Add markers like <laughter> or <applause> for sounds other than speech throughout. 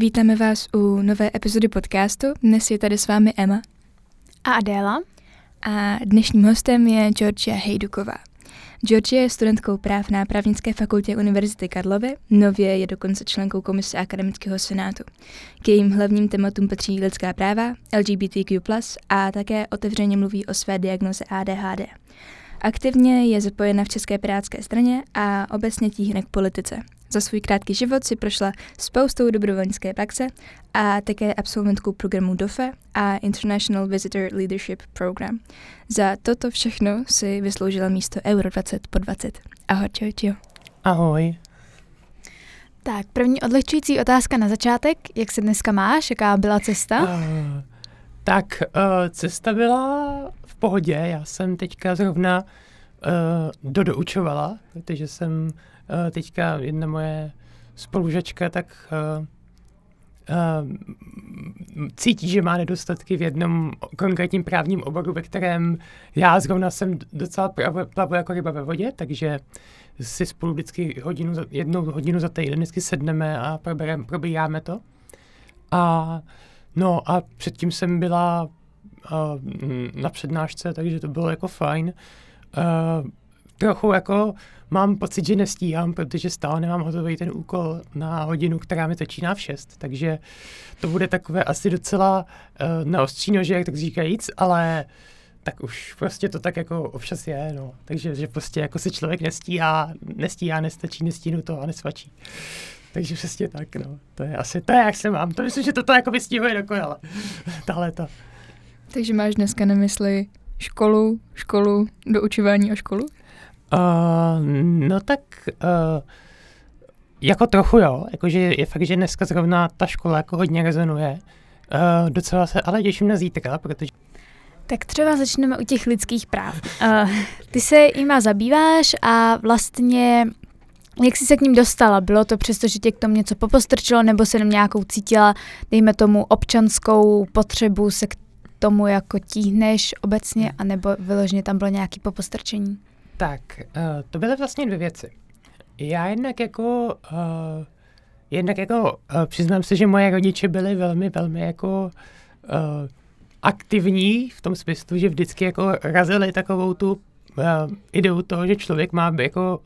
Vítáme vás u nové epizody podcastu. Dnes je tady s vámi Emma. A Adéla. A dnešním hostem je Georgia Hejduková. Georgia je studentkou práv na právnické fakultě Univerzity Karlovy, nově je dokonce členkou komise Akademického senátu. K jejím hlavním tématům patří lidská práva, LGBTQ+, a také otevřeně mluví o své diagnoze ADHD. Aktivně je zapojena v České pirátské straně a obecně tíhne k politice. Za svůj krátký život si prošla spoustou dobrovolnické praxe a také absolventkou programu DOFE a International Visitor Leadership Program. Za toto všechno si vysloužila místo Euro 20 po 20. Ahoj, čau, čau. Ahoj. Tak, první odlehčující otázka na začátek. Jak se dneska máš? Jaká byla cesta? Uh, tak, uh, cesta byla v pohodě. Já jsem teďka zrovna uh, dodoučovala, protože jsem teďka jedna moje spolužačka tak uh, uh, cítí, že má nedostatky v jednom konkrétním právním oboru, ve kterém já zrovna jsem docela plavu jako ryba ve vodě, takže si spolu vždycky hodinu, jednou hodinu za týden vždycky sedneme a probereme, probíráme to. A no a předtím jsem byla uh, na přednášce, takže to bylo jako fajn. Uh, trochu jako mám pocit, že nestíhám, protože stále nemám hotový ten úkol na hodinu, která mi začíná v 6, takže to bude takové asi docela uh, na ostří nože, jak tak říkajíc, ale tak už prostě to tak jako občas je, no. Takže že prostě jako si člověk nestíhá, nestíhá, nestačí, nestínu to a nesvačí. Takže přesně tak, no. To je asi, to je jak se mám. To myslím, že toto jako vystihuje dokonale. <laughs> Tahle to. Takže máš dneska na mysli školu, školu, doučování a školu? Uh, no tak uh, jako trochu jo, jakože je fakt, že dneska zrovna ta škola jako hodně rezonuje. Uh, docela se ale těším na zítra, protože tak třeba začneme u těch lidských práv. Uh, ty se jima zabýváš a vlastně jak jsi se k ním dostala? Bylo to přesto, že tě k tomu něco popostrčilo, nebo se jenom nějakou cítila, dejme tomu, občanskou potřebu se k tomu jako tíhneš obecně, anebo vyloženě tam bylo nějaké popostrčení? Tak, uh, to byly vlastně dvě věci. Já jednak jako, uh, jednak jako uh, přiznám se, že moje rodiče byli velmi, velmi jako uh, aktivní v tom smyslu, že vždycky jako razili takovou tu uh, ideu toho, že člověk má jako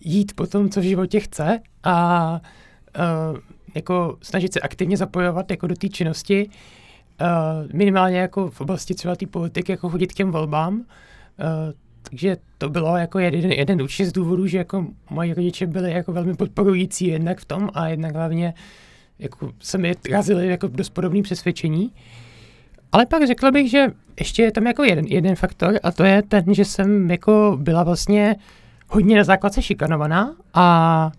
jít po tom, co v životě chce a uh, jako snažit se aktivně zapojovat jako do té činnosti, uh, minimálně jako v oblasti třeba té politiky, jako chodit k těm volbám. Uh, takže to bylo jako jeden, jeden určitě z důvodů, že jako moji rodiče byli jako velmi podporující jednak v tom a jednak hlavně jako se mi razili jako dost podobný přesvědčení. Ale pak řekl bych, že ještě je tam jako jeden, jeden faktor a to je ten, že jsem jako byla vlastně hodně na základce šikanovaná a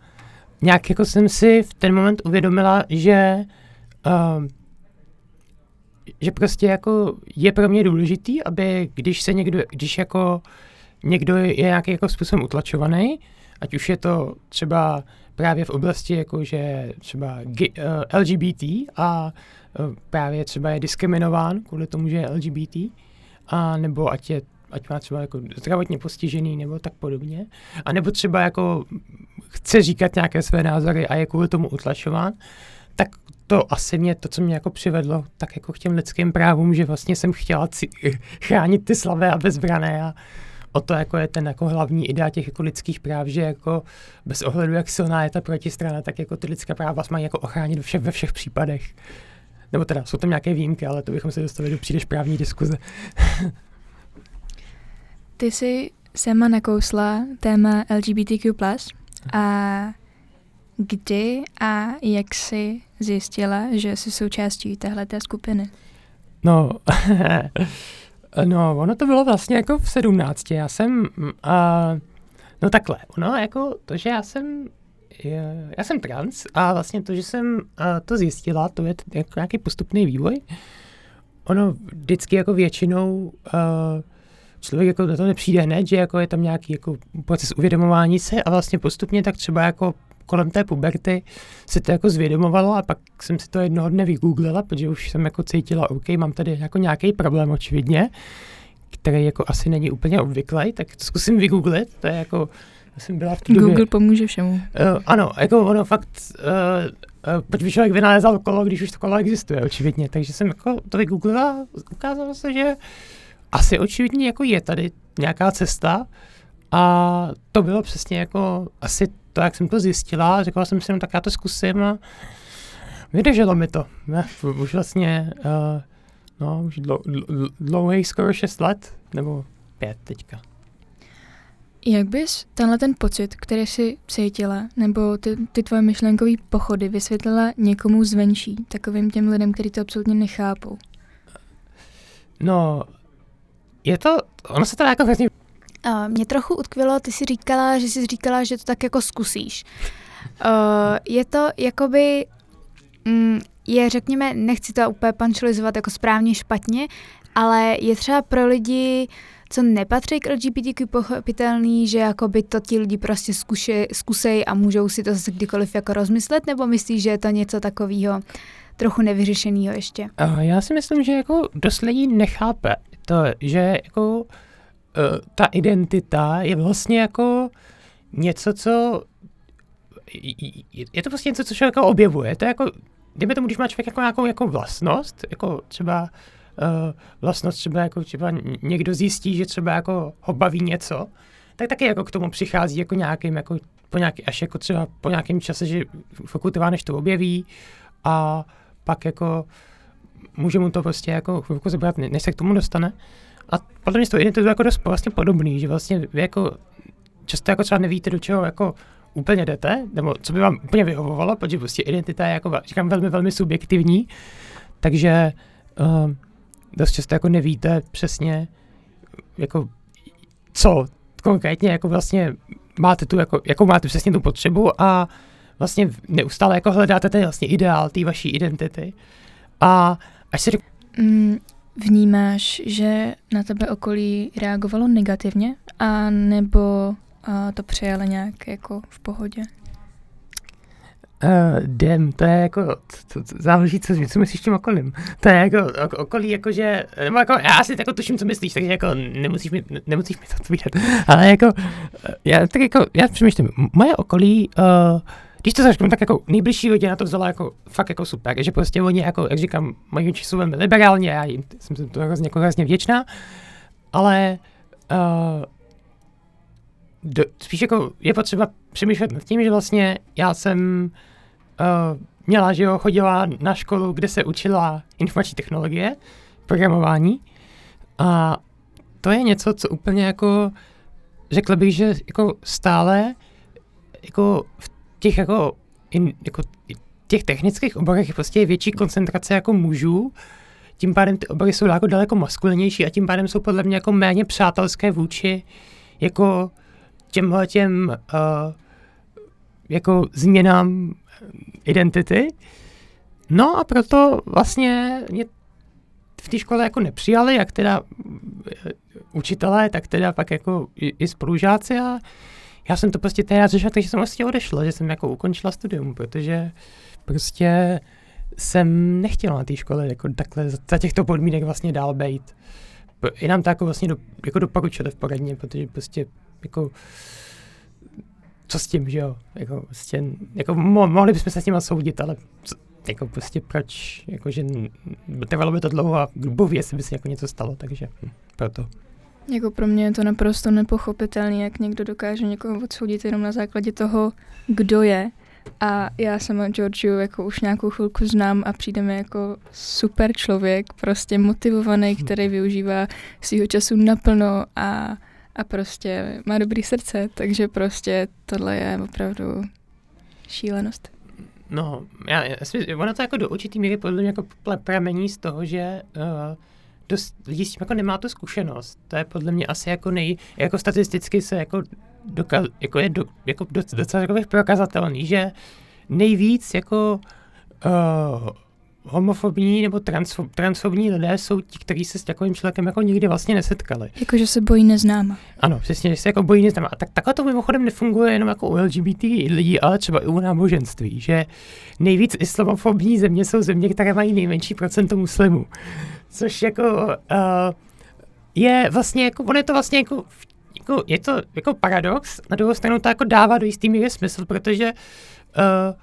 nějak jako jsem si v ten moment uvědomila, že uh, že prostě jako je pro mě důležitý, aby když se někdo, když jako někdo je nějaký jako způsobem utlačovaný, ať už je to třeba právě v oblasti jako, že třeba G, uh, eh, LGBT a uh, právě třeba je diskriminován kvůli tomu, že je LGBT, a nebo ať je ať má třeba jako zdravotně postižený nebo tak podobně, a nebo třeba jako chce říkat nějaké své názory a je kvůli tomu utlačován, tak to asi mě, to, co mě jako přivedlo tak jako k těm lidským právům, že vlastně jsem chtěla <laughs> chránit ty slavé a bezbrané a o to jako je ten jako hlavní idea těch jako lidských práv, že jako bez ohledu, jak silná je ta protistrana, tak jako ty lidská práva mají jako ochránit ve všech, ve všech případech. Nebo teda jsou tam nějaké výjimky, ale to bychom se dostali do příliš právní diskuze. <laughs> Ty jsi sama nakousla téma LGBTQ+, a kdy a jak jsi zjistila, že jsi součástí téhle skupiny? No, <laughs> No, ono to bylo vlastně jako v sedmnácti. Já jsem, uh, no takhle, ono jako to, že já jsem, já jsem trans a vlastně to, že jsem to zjistila, to je jako nějaký postupný vývoj. Ono vždycky jako většinou člověk jako na to nepřijde hned, že jako je tam nějaký jako proces uvědomování se a vlastně postupně tak třeba jako kolem té puberty se to jako zvědomovalo a pak jsem si to jednoho dne vygooglila, protože už jsem jako cítila, OK, mám tady jako nějaký problém očividně, který jako asi není úplně obvyklý, tak to zkusím vygooglit, to je jako já jsem byla v Google době, pomůže všemu. Uh, ano, jako ono fakt, uh, proč by člověk vynalézal kolo, když už to kolo existuje, očividně. Takže jsem jako to vygooglila, ukázalo se, že asi očividně jako je tady nějaká cesta a to bylo přesně jako asi to, jak jsem to zjistila. Řekla jsem si, no tak já to zkusím a vydrželo mi to. Ne, už vlastně, uh, no, už dlouhý skoro 6 let, nebo 5 teďka. Jak bys tenhle ten pocit, který jsi cítila, nebo ty, ty tvoje myšlenkové pochody vysvětlila někomu zvenčí, takovým těm lidem, kteří to absolutně nechápou? No, je to, ono se to jako vlastně... Uh, mě trochu utkvělo, ty si říkala, že jsi říkala, že to tak jako zkusíš. Uh, je to jakoby, mm, je řekněme, nechci to úplně pančelizovat jako správně špatně, ale je třeba pro lidi, co nepatří k LGBTQ pochopitelný, že jakoby to ti lidi prostě zkušej, zkusej a můžou si to zase kdykoliv jako rozmyslet, nebo myslíš, že je to něco takového trochu nevyřešeného ještě? Uh, já si myslím, že jako dost lidí nechápe to, že jako ta identita je vlastně jako něco, co je to vlastně něco, co člověk objevuje. To je jako, dejme tomu, když má člověk jako nějakou jako vlastnost, jako třeba uh, vlastnost třeba jako třeba někdo zjistí, že třeba jako ho baví něco, tak taky jako k tomu přichází jako nějakým, jako po nějaký, až jako třeba po nějakém čase, že pokud trvá, než to objeví a pak jako může mu to prostě jako chvilku zabrat, než se k tomu dostane. A podle mě to je to jako dost vlastně podobný, že vlastně vy jako často jako třeba nevíte, do čeho jako úplně jdete, nebo co by vám úplně vyhovovalo, protože prostě identita je jako, říkám, velmi, velmi subjektivní, takže uh, dost často jako nevíte přesně, jako co konkrétně jako vlastně máte tu, jako, jakou máte přesně tu potřebu a vlastně neustále jako hledáte ten vlastně ideál té vaší identity. A až si mm, vnímáš, že na tebe okolí reagovalo negativně a nebo a to přijali nějak jako v pohodě? Uh, dem, to je jako, to, to, záleží, co, co myslíš tím okolím. To je jako okolí, jakože, nebo jako, já asi jako tuším, co myslíš, takže jako nemusíš mi, nemusíš mi to odpovídat. Ale jako, já tak jako, já přemýšlím, moje okolí, uh, když to začnu, tak jako nejbližší lidi na to vzala jako fakt jako super, že prostě oni jako, jak říkám, mají jsou velmi liberálně, já jim jsem to hrozně, jako hrozně vděčná, ale uh, do, spíš jako je potřeba přemýšlet nad tím, že vlastně já jsem uh, měla, že jo, chodila na školu, kde se učila informační technologie, programování. A to je něco, co úplně jako řekl bych, že jako stále jako v těch jako, in, jako těch technických oborech je prostě větší koncentrace jako mužů, tím pádem ty obory jsou jako daleko maskulinější a tím pádem jsou podle mě jako méně přátelské vůči jako těmhle těm uh, jako změnám identity. No a proto vlastně mě v té škole jako nepřijali, jak teda eh, učitelé, tak teda pak jako i, i spolužáci a já jsem to prostě teda řešil, takže jsem vlastně odešla, že jsem jako ukončila studium, protože prostě jsem nechtěla na té škole jako takhle za těchto podmínek vlastně dál být. I nám to jako vlastně do, jako doporučili v poradně, protože prostě jako co s tím, že jo, jako prostě, jako mo, mohli bychom se s nimi soudit, ale jako prostě proč, jakože trvalo by to dlouho a Bůh jestli by se jako něco stalo, takže hm, proto. Jako pro mě je to naprosto nepochopitelné, jak někdo dokáže někoho odsoudit jenom na základě toho, kdo je. A já sama Georgiu jako už nějakou chvilku znám a přijde mi jako super člověk, prostě motivovaný, hm. který využívá svého času naplno a, a prostě má dobrý srdce, takže prostě tohle je opravdu šílenost. No, já, já, ono to jako do určitý míry podle mě jako pramení z toho, že uh, dost lidí s tím jako nemá tu zkušenost. To je podle mě asi jako nej, jako statisticky se jako, doka, jako je do, jako docela jako prokazatelný, že nejvíc jako uh, homofobní nebo transfo, transfobní lidé jsou ti, kteří se s takovým člověkem jako nikdy vlastně nesetkali. Jakože se bojí neznáma. Ano, přesně, že se jako bojí neznáma. Tak takhle to mimochodem nefunguje jenom jako u LGBT lidí, ale třeba i u náboženství, že nejvíc islamofobní země jsou země, které mají nejmenší procento muslimů. Což jako uh, je vlastně jako, on je to vlastně jako, jako, je to jako paradox, na druhou stranu to jako dává do jistý míry smysl, protože uh,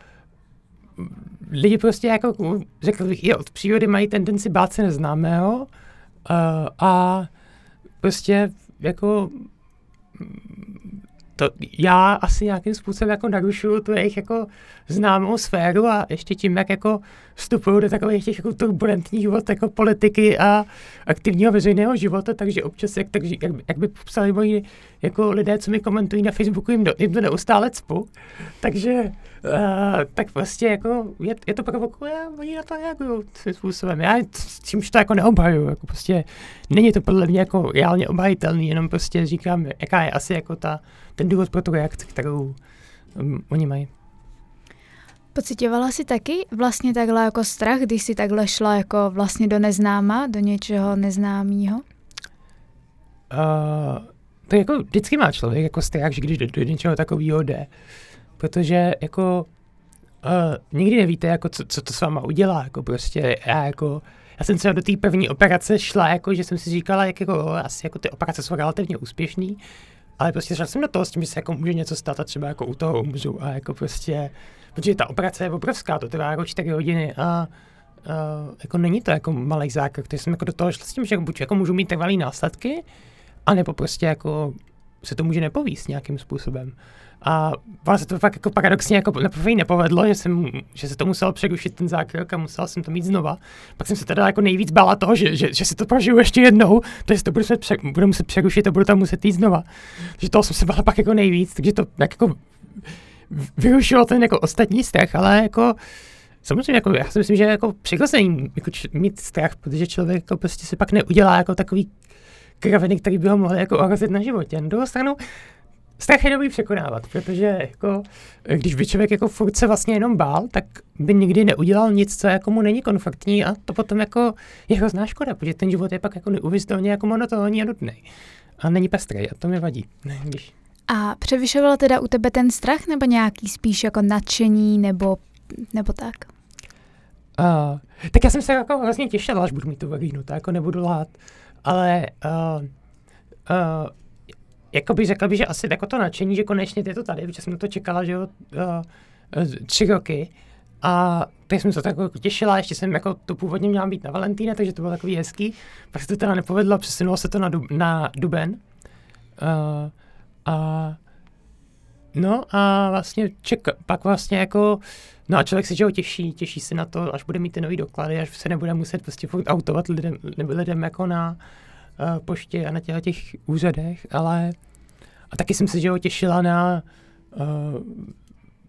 lidi prostě jako, řekl bych, i od přírody mají tendenci bát se neznámého uh, a prostě jako to já asi nějakým způsobem jako narušuju tu jejich jako známou sféru a ještě tím, jak jako vstupuju do takových těch jako turbulentních život jako politiky a aktivního veřejného života, takže občas, jak, tak, jak, jak by popsali moji jako lidé, co mi komentují na Facebooku, jim, do, jim to neustále cpu, takže uh, tak prostě jako je, je to provokuje a oni na to reagují svým způsobem. Já čímž to jako neobhaju, jako prostě není to podle mě jako reálně obhajitelný, jenom prostě říkám, jaká je asi jako ta ten důvod pro tu reakci, kterou um, oni mají. Pocitovala jsi taky vlastně takhle jako strach, když jsi takhle šla jako vlastně do neznáma, do něčeho neznámého? Uh, to jako vždycky má člověk jako strach, že když do, do něčeho takového jde. Protože jako uh, nikdy nevíte, jako co, co to s váma udělá. Jako prostě já jako já jsem třeba do té první operace šla, jako, že jsem si říkala, jak jako, asi jako ty operace jsou relativně úspěšný, ale prostě šel jsem do toho s tím, že se jako může něco stát a třeba jako u toho umřu a jako prostě, protože ta operace je obrovská, to trvá jako čtyři hodiny a Uh, jako není to jako malý zákrok, takže jsem jako do toho šel s tím, že buď jako můžu mít trvalý následky, anebo prostě jako se to může nepovíst nějakým způsobem. A vlastně se to fakt jako paradoxně jako nepovedlo, že, jsem, že se to muselo přerušit ten zákrok a musel jsem to mít znova. Pak jsem se teda jako nejvíc bála toho, že, že, že si to prožiju ještě jednou, takže to budu, pře, budu muset přerušit a budu tam muset jít znova. Takže toho jsem se bála pak jako nejvíc, takže to tak jako vyrušilo ten jako ostatní strach, ale jako Samozřejmě, jako, já si myslím, že jako přirozený jako č- mít strach, protože člověk jako prostě se pak neudělá jako takový kraviny, který by ho mohli jako ohrozit na životě. Na druhou stranu, strach je dobrý překonávat, protože jako, když by člověk jako furt se vlastně jenom bál, tak by nikdy neudělal nic, co jako mu není konfliktní a to potom jako je hrozná škoda, protože ten život je pak jako neuvěřitelně jako monotónní a nudný. A není pestrý a to mi vadí. Ne, když... A převyšoval teda u tebe ten strach nebo nějaký spíš jako nadšení nebo, nebo tak? Uh, tak já jsem se jako vlastně těšil, až budu mít tu vagínu, to jako nebudu lát. Ale uh, uh, jako bych řekl, by, že asi jako to nadšení, že konečně je to tady, protože jsem to čekala, že jo, uh, tři roky. A teď jsem se tak jako těšila, ještě jsem jako to původně měla být na Valentína, takže to bylo takový hezký. Pak se to teda nepovedlo, přesunulo se to na, dub, na duben. Uh, a no a vlastně ček, pak vlastně jako, no a člověk se že ho těší, těší se na to, až bude mít ty nový doklady, až se nebude muset prostě autovat lidem, lidem jako na uh, poště a na těch, těch úřadech, ale a taky jsem se, že ho těšila na uh,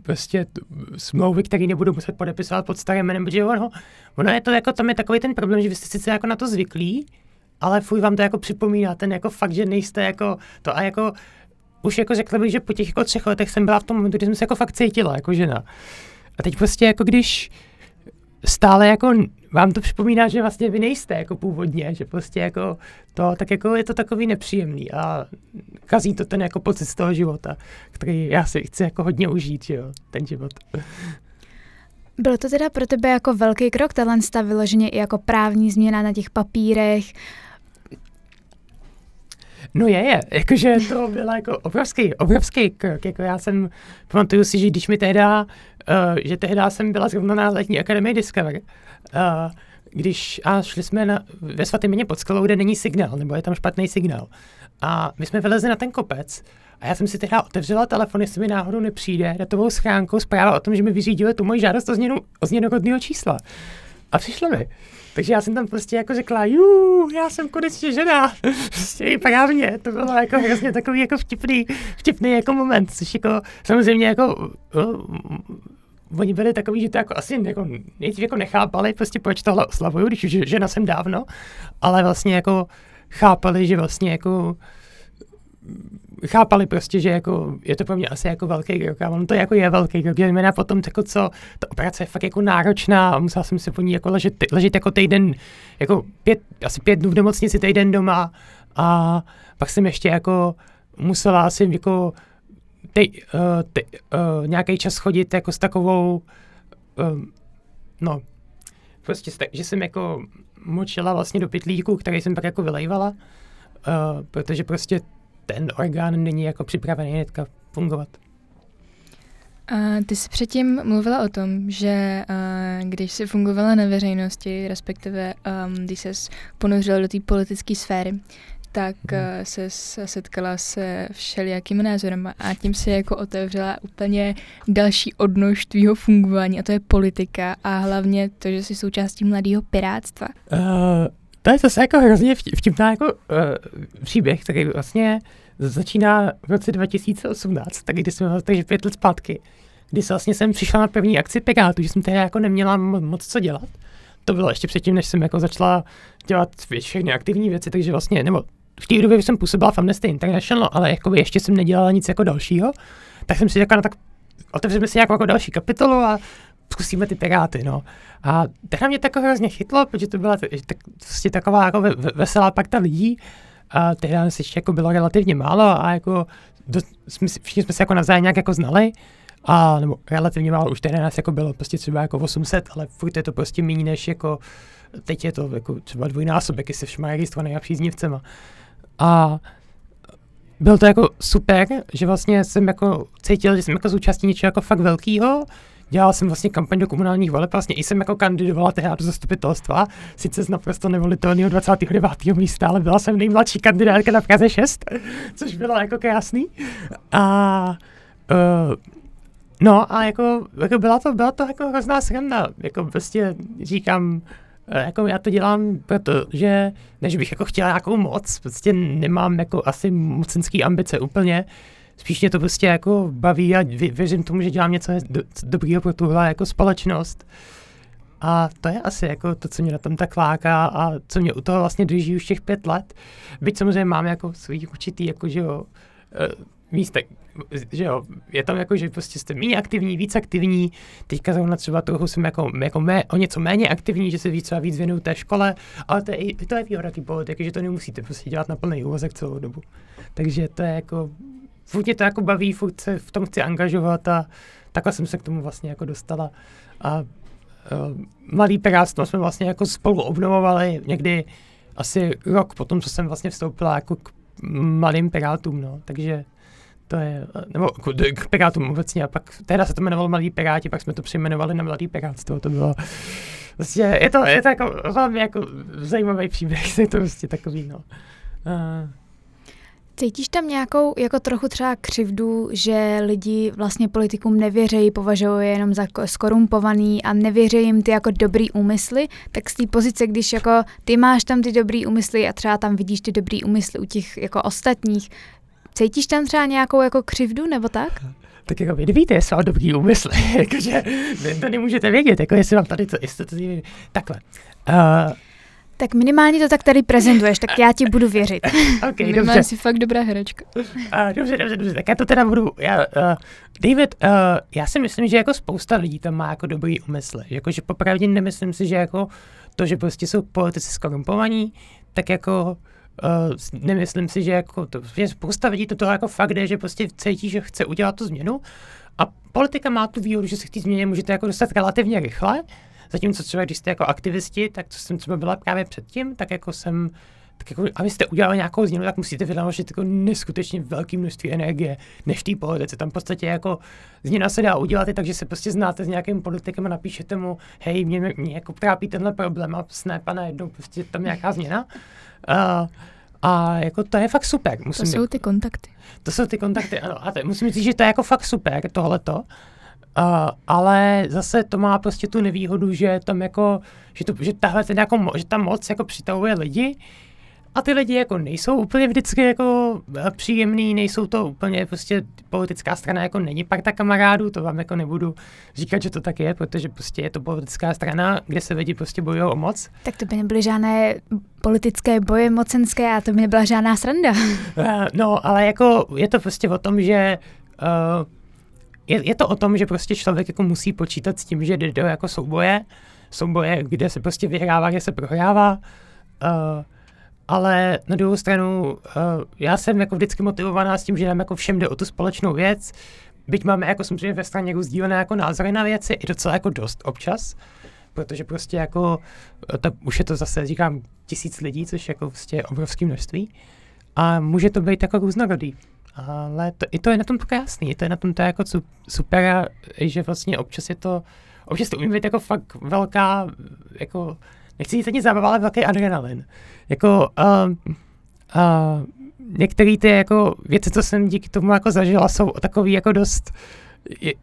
prostě smlouvy, které nebudu muset podepisovat pod starým jménem, protože ono, ono je to jako, tam je takový ten problém, že vy jste sice jako na to zvyklí, ale fuj vám to jako připomíná ten jako fakt, že nejste jako to a jako už jako řekla bych, že po těch jako třech letech jsem byla v tom momentu, kdy jsem se jako fakt cítila jako žena. A teď prostě jako když stále jako vám to připomíná, že vlastně vy nejste jako původně, že prostě jako to, tak jako je to takový nepříjemný a kazí to ten jako pocit z toho života, který já si chci jako hodně užít, že jo, ten život. Bylo to teda pro tebe jako velký krok, tahle vyloženě i jako právní změna na těch papírech, No je, je. Jakože to byla jako obrovský, obrovský krok. Jako já jsem, pamatuju si, že když mi tehda, uh, že tehda jsem byla zrovna na letní akademii Discover, uh, když a šli jsme na, ve svatý pod skalou, kde není signál, nebo je tam špatný signál. A my jsme vylezli na ten kopec a já jsem si tehda otevřela telefon, jestli mi náhodou nepřijde datovou schránkou zpráva o tom, že mi vyřídili tu moji žádost o změnu, o změnu čísla. A přišlo mi. Takže já jsem tam prostě jako řekla, jú, já jsem konečně žena, <laughs> prostě i právně, to bylo jako hrozně takový jako vtipný, vtipný jako moment, což jako samozřejmě jako uh, oni byli takový, že to jako asi jako, nejdřív jako nechápali, prostě proč tohle oslavuju, když už žena jsem dávno, ale vlastně jako chápali, že vlastně jako chápali prostě, že jako, je to pro mě asi jako velký krok a on to jako je velký krok, zejména potom jako co, ta operace je fakt jako náročná a musel jsem se po ní jako ležet, ležet jako týden, jako pět, asi pět dnů v nemocnici, týden doma a pak jsem ještě jako musela asi jako ty, uh, ty, uh, nějaký čas chodit jako s takovou, um, no, prostě, že jsem jako močila vlastně do pytlíku, který jsem pak jako vylejvala, uh, protože prostě ten orgán není jako připravený hnedka fungovat. A ty jsi předtím mluvila o tom, že uh, když jsi fungovala na veřejnosti, respektive um, když jsi ponořila do té politické sféry, tak uh, se setkala se všelijakými názorem a tím se jako otevřela úplně další odnož tvýho fungování a to je politika a hlavně to, že jsi součástí mladého pirátstva. Uh, to je zase jako hrozně vtipná jako uh, příběh, který vlastně začíná v roce 2018, tak kdy jsme takže pět let zpátky, kdy se vlastně jsem přišla na první akci Pirátů, že jsem tehdy jako neměla moc co dělat. To bylo ještě předtím, než jsem jako začala dělat všechny aktivní věci, takže vlastně, nebo v té době jsem působila v Amnesty International, ale jako ještě jsem nedělala nic jako dalšího, tak jsem si řekla, no tak otevřeme si jako, jako další kapitolu a zkusíme ty Piráty, no. A tehdy mě to hrozně chytlo, protože to byla tak, vlastně taková jako veselá parta lidí, a tehdy nás ještě jako bylo relativně málo a jako dost, jsme, všichni jsme se jako navzájem nějak jako znali, a nebo relativně málo, už tehdy nás jako bylo prostě třeba jako 800, ale furt je to prostě méně než jako, teď je to jako třeba dvojnásobek, jestli všema registrovaný a příznivcema. A byl to jako super, že vlastně jsem jako cítil, že jsem jako zúčastnil něčeho jako fakt velkýho, dělal jsem vlastně kampaň do komunálních voleb, vlastně i jsem jako kandidovala tehdy do zastupitelstva, sice z naprosto nevolitelného 29. místa, ale byla jsem nejmladší kandidátka na Praze 6, což bylo jako krásný. A uh, no a jako, jako byla to, byla to jako hrozná sranda, jako prostě říkám, jako já to dělám, protože než bych jako chtěla nějakou moc, prostě nemám jako asi mocenský ambice úplně, spíš mě to prostě jako baví a věřím tomu, že dělám něco do, dobrýho pro tuhle jako společnost. A to je asi jako to, co mě na tom tak láká a co mě u toho vlastně drží už těch pět let. Byť samozřejmě mám jako svůj určitý, jako že jo, eh, místek, že jo, je tam jako, že prostě jste méně aktivní, víc aktivní, teďka zrovna třeba trochu jsem jako, jako mé, o něco méně aktivní, že se víc a víc věnuju té škole, ale to je, to je výhoda té politiky, že to nemusíte prostě dělat na plný úvazek celou dobu. Takže to je jako, furt mě to jako baví, furt se v tom chci angažovat a takhle jsem se k tomu vlastně jako dostala. A uh, Mladý pirátstvo jsme vlastně jako spolu obnovovali někdy asi rok potom, co jsem vlastně vstoupila jako k mladým pirátům, no. Takže to je, nebo k Pirátům obecně, a pak teda se to jmenovalo Mladý Piráti, pak jsme to přejmenovali na Mladý Pirátstvo, to bylo, vlastně, je to, je to jako velmi jako zajímavý příběh, <laughs> je to prostě takový, no. Uh, Cítíš tam nějakou jako trochu třeba křivdu, že lidi vlastně politikům nevěřejí, považují je jenom za skorumpovaný a nevěří jim ty jako dobrý úmysly, tak z té pozice, když jako ty máš tam ty dobrý úmysly a třeba tam vidíš ty dobrý úmysly u těch jako ostatních, Cítíš tam třeba nějakou jako křivdu nebo tak? <laughs> Tak jako vy nevíte, jestli mám dobrý úmysl, <laughs> jakože to nemůžete vědět, jako jestli vám tady to, jestli to takhle. Uh, tak minimálně to tak tady prezentuješ, tak já ti budu věřit. <laughs> ok, dobře. jsi fakt dobrá herečka. Uh, dobře, dobře, dobře, tak já to teda budu, já, uh, David, uh, já si myslím, že jako spousta lidí tam má jako dobrý úmysl, jakože popravdě nemyslím si, že jako to, že prostě jsou politici skorumpovaní, tak jako Uh, nemyslím si, že jako to, že spousta lidí to toho jako fakt jde, že prostě cítí, že chce udělat tu změnu. A politika má tu výhodu, že se k té změně můžete jako dostat relativně rychle, zatímco třeba když jste jako aktivisti, tak to jsem třeba byla právě předtím, tak jako jsem tak jako, abyste udělali nějakou změnu, tak musíte vynaložit jako neskutečně velké množství energie, než v té politice. Tam v podstatě jako změna se dá udělat i tak, že se prostě znáte s nějakým politikem a napíšete mu, hej, mě, mě jako trápí tenhle problém a snap a najednou prostě tam nějaká změna. Uh, a jako to je fakt super. Musím to jsou ty kontakty. To jsou ty kontakty, ano. A to, musím říct, že to je jako fakt super, tohleto. Uh, ale zase to má prostě tu nevýhodu, že tam jako, že, to, že tahle ten jako, že tam moc jako přitahuje lidi, a ty lidi jako nejsou úplně vždycky jako eh, příjemný, nejsou to úplně prostě politická strana jako není parta kamarádů, to vám jako nebudu říkat, že to tak je, protože prostě je to politická strana, kde se lidi prostě bojují o moc. Tak to by nebyly žádné politické boje mocenské a to by nebyla žádná sranda. Uh, <laughs> no, ale jako je to prostě o tom, že uh, je, je to o tom, že prostě člověk jako musí počítat s tím, že jde do jako souboje, souboje, kde se prostě vyhrává, kde se prohrává. Uh, ale na druhou stranu uh, já jsem jako vždycky motivovaná s tím, že nám jako všem jde o tu společnou věc, byť máme jako samozřejmě ve straně rozdílené jako názory na věci, i docela jako dost občas, protože prostě jako, eh, to, už je to zase, říkám, tisíc lidí, což jako prostě je obrovské množství a může to být jako různorodý. ale to, i to je na tom krásný, to je na tom to je jako super, že vlastně občas je to, občas to umí být jako fakt velká, jako, nechci říct ani zábava, ale velký adrenalin. Jako, uh, uh, některé ty jako věci, co jsem díky tomu jako zažila, jsou takový jako dost,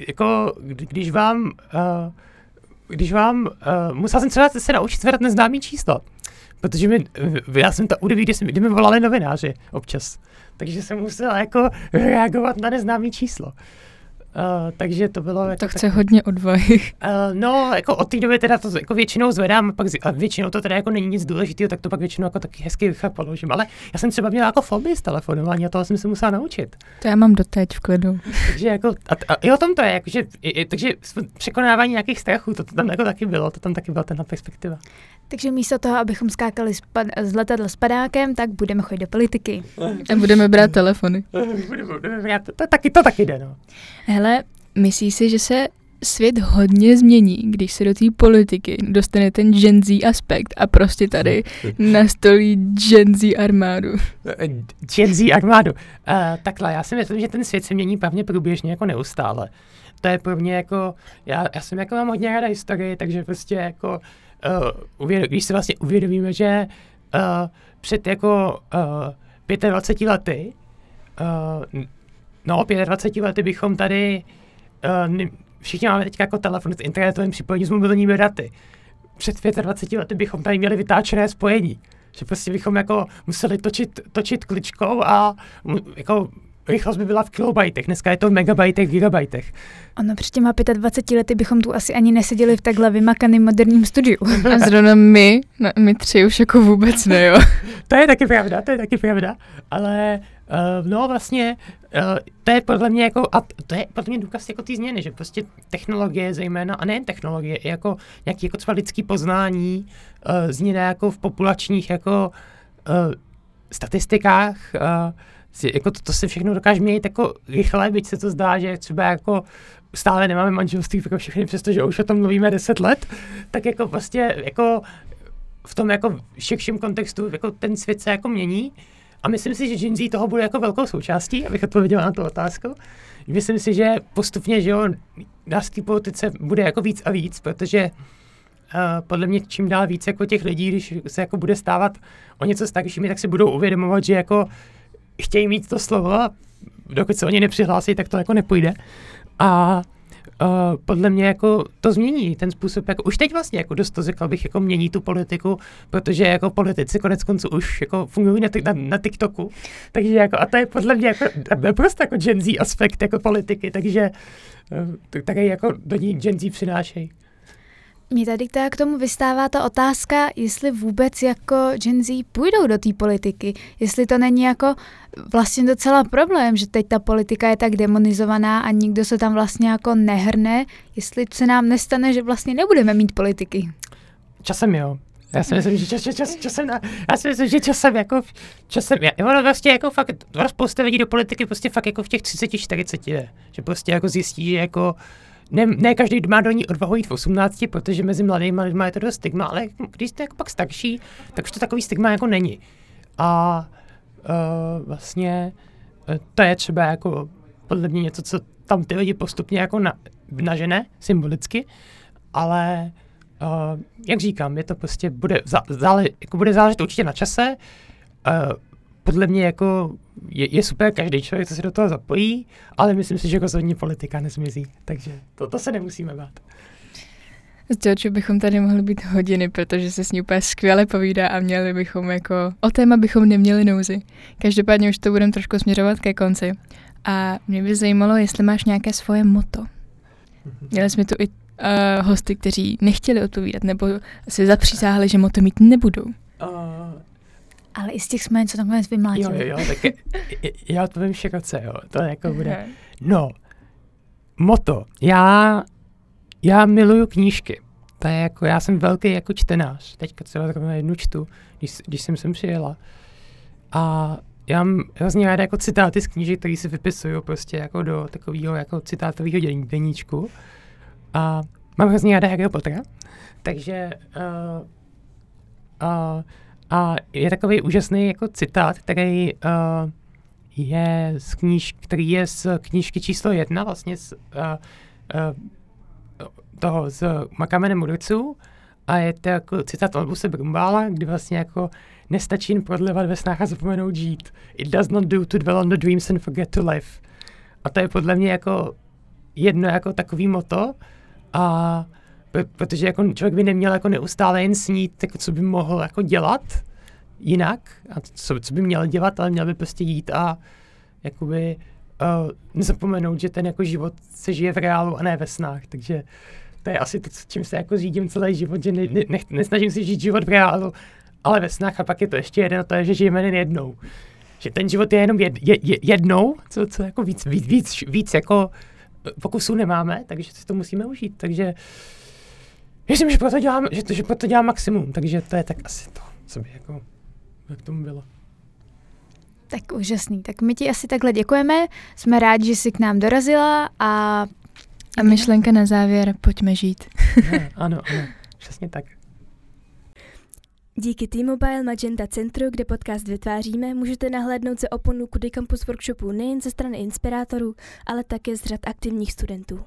jako když vám, uh, když vám, uh, musel jsem třeba se naučit zvedat neznámý číslo, protože mi, já jsem to udiví, kdy, kdy mi volali novináři občas, takže jsem musel jako reagovat na neznámý číslo. Uh, takže to bylo... Jako to chce tak, hodně odvahy. Uh, no, jako od té doby teda to jako většinou zvedám, pak, a většinou to teda jako není nic důležitého, tak to pak většinou jako taky hezky rychle položím. Ale já jsem třeba měla jako fobii z telefonování a toho jsem se musela naučit. To já mám doteď v klidu. takže jako, a, a, i o tom to je, jako, že, i, takže překonávání nějakých strachů, to, to tam jako taky bylo, to tam taky byla ta perspektiva. Takže místo toho, abychom skákali z letadla s padákem, tak budeme chodit do politiky. A budeme brát telefony. <laughs> budeme, budeme brát, to, to, taky, to taky jde, no. Hele, myslíš si, že se svět hodně změní, když se do té politiky dostane ten Gen Z aspekt a prostě tady <laughs> nastolí Gen Z armádu. Gen Z armádu. Uh, takhle, já si myslím, že ten svět se mění pevně průběžně jako neustále. To je pro mě jako, já, já jsem jako mám hodně ráda historii, takže prostě jako uh, uvěd, když si vlastně uvědomíme, že uh, před jako uh, 25 lety, uh, no 25 lety bychom tady, uh, všichni máme teď jako telefon s internetovým připojením s mobilními daty. Před 25 lety bychom tady měli vytáčené spojení. Že prostě bychom jako museli točit, točit kličkou a jako rychlost by byla v kilobajtech, dneska je to v megabajtech, gigabajtech. Ono před těma 25 lety bychom tu asi ani neseděli v takhle vymakaném moderním studiu. <laughs> A zrovna my, no, my tři už jako vůbec ne, jo. <laughs> to je taky pravda, to je taky pravda, ale uh, no vlastně uh, to je podle mě jako, a to je podle mě důkaz jako té změny, že prostě technologie zejména, a nejen technologie, i jako nějaký jako třeba lidský poznání, uh, změna jako v populačních jako uh, statistikách, uh, si, jako to, to se všechno dokáže měnit jako rychle, byť se to zdá, že třeba jako stále nemáme manželství pro všechny, přestože už o tom mluvíme deset let, tak jako prostě jako v tom jako širším kontextu jako ten svět se jako mění a myslím si, že Gen Z toho bude jako velkou součástí, abych odpověděl na tu otázku. Myslím si, že postupně, že jo, nás té politice bude jako víc a víc, protože uh, podle mě čím dál víc jako těch lidí, když se jako bude stávat o něco staršími, tak si budou uvědomovat, že jako chtějí mít to slovo a dokud se oni nepřihlásí, tak to jako nepůjde. A uh, podle mě jako to změní ten způsob, jako už teď vlastně jako dost to řekl bych, jako mění tu politiku, protože jako politici konec konců už jako fungují na, na, na TikToku, takže jako a to je podle mě jako prostě jako Gen Z aspekt jako politiky, takže uh, taky jako do ní Gen Z přinášejí. Mě tady teda k tomu vystává ta otázka, jestli vůbec jako Gen Z půjdou do té politiky, jestli to není jako vlastně docela problém, že teď ta politika je tak demonizovaná a nikdo se tam vlastně jako nehrne, jestli se nám nestane, že vlastně nebudeme mít politiky. Časem jo. Já si myslím, že čas, čas, čas, časem, já si myslím, že časem jako, časem, ono vlastně jako fakt, spousta lidí do politiky prostě fakt jako v těch 30, 40 je, že prostě jako zjistí, že jako ne, ne každý má do ní odvahu jít v 18, protože mezi mladými lidmi je to dost stigma, ale když jste jako pak starší, tak už to takový stigma jako není. A uh, vlastně uh, to je třeba jako podle mě něco, co tam ty lidi postupně jako na, nažene symbolicky, ale uh, jak říkám, je to prostě, bude, zále, jako bude záležet určitě na čase, uh, podle mě jako je, je super každý člověk, co se do toho zapojí, ale myslím si, že rozhodně politika nezmizí, takže to, to se nemusíme bát. S George bychom tady mohli být hodiny, protože se s ní úplně skvěle povídá a měli bychom jako, o téma bychom neměli nouzy. Každopádně už to budeme trošku směřovat ke konci. A mě by zajímalo, jestli máš nějaké svoje moto. Měli jsme tu i uh, hosty, kteří nechtěli odpovídat, nebo si zapřísáhli, že moto mít nebudou. Uh, ale i z těch jsme něco takhle vymlátili. Jo, jo, jo, tak je, já odpovím široce, jo. To jako bude. No, moto. Já, já miluju knížky. To je jako, já jsem velký jako čtenář. Teďka třeba zrovna jednu čtu, když, když jsem sem přijela. A já mám hrozně ráda jako citáty z knížek, které si vypisuju prostě jako do takového jako citátového deníčku. A mám hrozně ráda Harry Pottera. Takže uh, uh, a je takový úžasný jako citát, který uh, je z kníž, který je z knížky číslo jedna, vlastně z, uh, uh, toho z Makamene mudrců a je to jako citát Albuse Brumbála, kdy vlastně jako nestačí jen prodlevat ve snách a zapomenout žít. It does not do to dwell on the dreams and forget to live. A to je podle mě jako jedno jako takový moto a protože jako člověk by neměl jako neustále jen snít, jako co by mohl jako dělat jinak a co, co by měl dělat, ale měl by prostě jít a jakoby uh, nezapomenout, že ten jako život se žije v reálu a ne ve snách, takže to je asi to, čím se jako řídím celý život, že ne, ne, nesnažím si žít život v reálu, ale ve snách a pak je to ještě jedno, to je, že žijeme jen jednou. Že ten život je jenom jed, je, je, jednou, co, co jako víc, víc, víc, víc jako pokusů nemáme, takže si to musíme užít. Takže myslím, že proto dělám, že, to, že proto dělám maximum, takže to je tak asi to, co by jako jak tomu bylo. Tak úžasný. Tak my ti asi takhle děkujeme. Jsme rádi, že jsi k nám dorazila a... A myšlenka na závěr, pojďme žít. <laughs> ne, ano, ano, přesně tak. Díky T-Mobile Magenta Centru, kde podcast vytváříme, můžete nahlédnout ze oponu Kudy Campus Workshopu nejen ze strany inspirátorů, ale také z řad aktivních studentů.